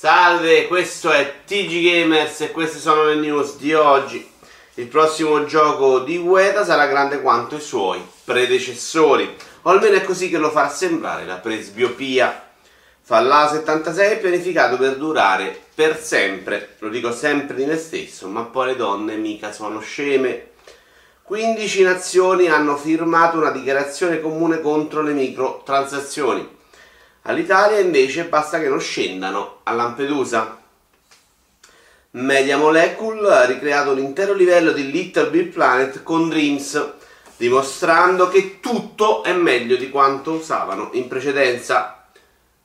Salve, questo è TG Gamers e queste sono le news di oggi. Il prossimo gioco di Ueda sarà grande quanto i suoi predecessori, o almeno è così che lo fa sembrare la presbiopia. Fallout 76 è pianificato per durare per sempre, lo dico sempre di me stesso, ma poi le donne mica sono sceme. 15 nazioni hanno firmato una dichiarazione comune contro le microtransazioni. All'Italia invece basta che non scendano a Lampedusa. Media Molecule ha ricreato un intero livello di Little Big Planet con Dreams, dimostrando che tutto è meglio di quanto usavano in precedenza.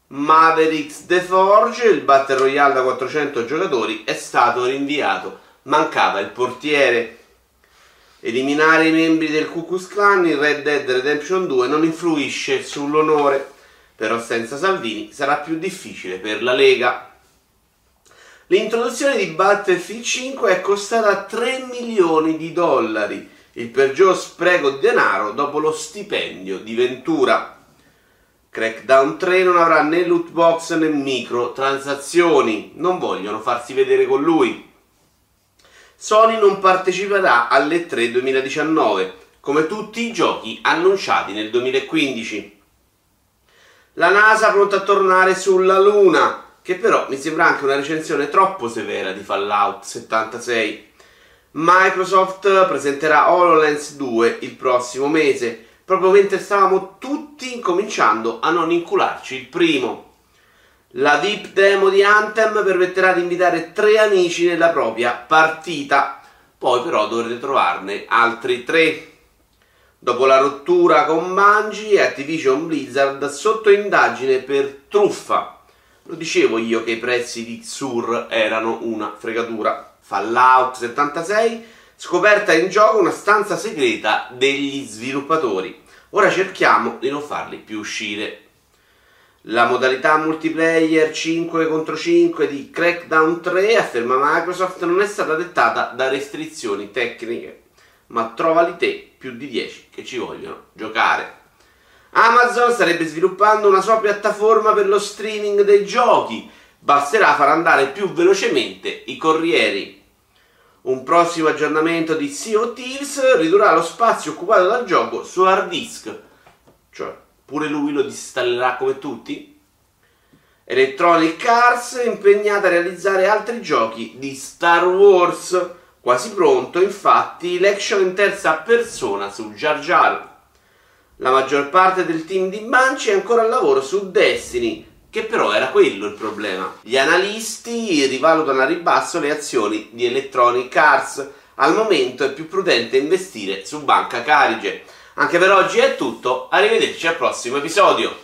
Mavericks The Forge, il Battle Royale da 400 giocatori, è stato rinviato. Mancava il portiere. Eliminare i membri del Ku Klan in Red Dead Redemption 2 non influisce sull'onore però senza Salvini sarà più difficile per la Lega. L'introduzione di Battlefield 5 è costata 3 milioni di dollari, il peggior spreco di denaro dopo lo stipendio di Ventura. Crackdown 3 non avrà né loot box né microtransazioni, non vogliono farsi vedere con lui. Sony non parteciperà alle 3 2019, come tutti i giochi annunciati nel 2015. La NASA pronta a tornare sulla Luna, che però mi sembra anche una recensione troppo severa di Fallout 76. Microsoft presenterà HoloLens 2 il prossimo mese, proprio mentre stavamo tutti incominciando a non incularci il primo. La VIP demo di Anthem permetterà di invitare tre amici nella propria partita, poi però dovrete trovarne altri tre. Dopo la rottura con Bungie, Activision Blizzard sotto indagine per truffa. Lo dicevo io che i prezzi di Xur erano una fregatura. Fallout 76, scoperta in gioco una stanza segreta degli sviluppatori. Ora cerchiamo di non farli più uscire. La modalità multiplayer 5 contro 5 di Crackdown 3, afferma Microsoft, non è stata dettata da restrizioni tecniche ma trovali te più di 10 che ci vogliono giocare. Amazon starebbe sviluppando una sua piattaforma per lo streaming dei giochi, basterà far andare più velocemente i corrieri. Un prossimo aggiornamento di Sea of Thieves ridurrà lo spazio occupato dal gioco su hard disk, cioè pure lui lo disinstallerà come tutti? Electronic Arts impegnata a realizzare altri giochi di Star Wars Quasi pronto, infatti, l'action in terza persona su Jar Jar. La maggior parte del team di Banshee è ancora al lavoro su Destiny, che però era quello il problema. Gli analisti rivalutano a ribasso le azioni di Electronic Arts. Al momento è più prudente investire su Banca Carige. Anche per oggi è tutto, arrivederci al prossimo episodio.